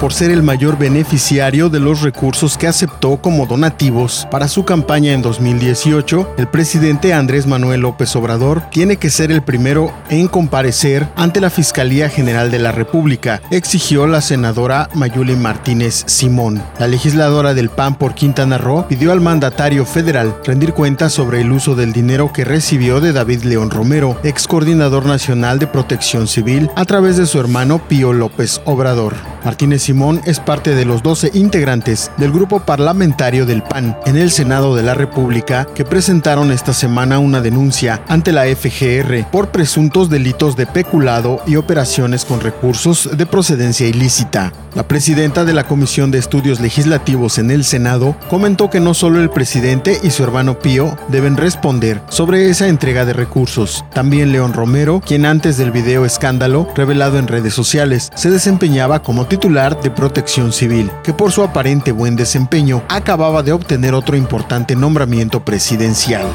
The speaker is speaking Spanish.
por ser el mayor beneficiario de los recursos que aceptó como donativos para su campaña en 2018, el presidente Andrés Manuel López Obrador tiene que ser el primero en comparecer ante la Fiscalía General de la República, exigió la senadora Mayuli Martínez Simón. La legisladora del PAN por Quintana Roo pidió al mandatario federal rendir cuentas sobre el uso del dinero que recibió de David León Romero, ex coordinador nacional de protección civil, a través de su hermano Pío López Obrador. Martínez Simón es parte de los 12 integrantes del grupo parlamentario del PAN en el Senado de la República que presentaron esta semana una denuncia ante la FGR por presuntos delitos de peculado y operaciones con recursos de procedencia ilícita. La presidenta de la Comisión de Estudios Legislativos en el Senado comentó que no solo el presidente y su hermano Pío deben responder sobre esa entrega de recursos. También León Romero, quien antes del video escándalo revelado en redes sociales se desempeñaba como titular de Protección Civil, que por su aparente buen desempeño acababa de obtener otro importante nombramiento presidencial.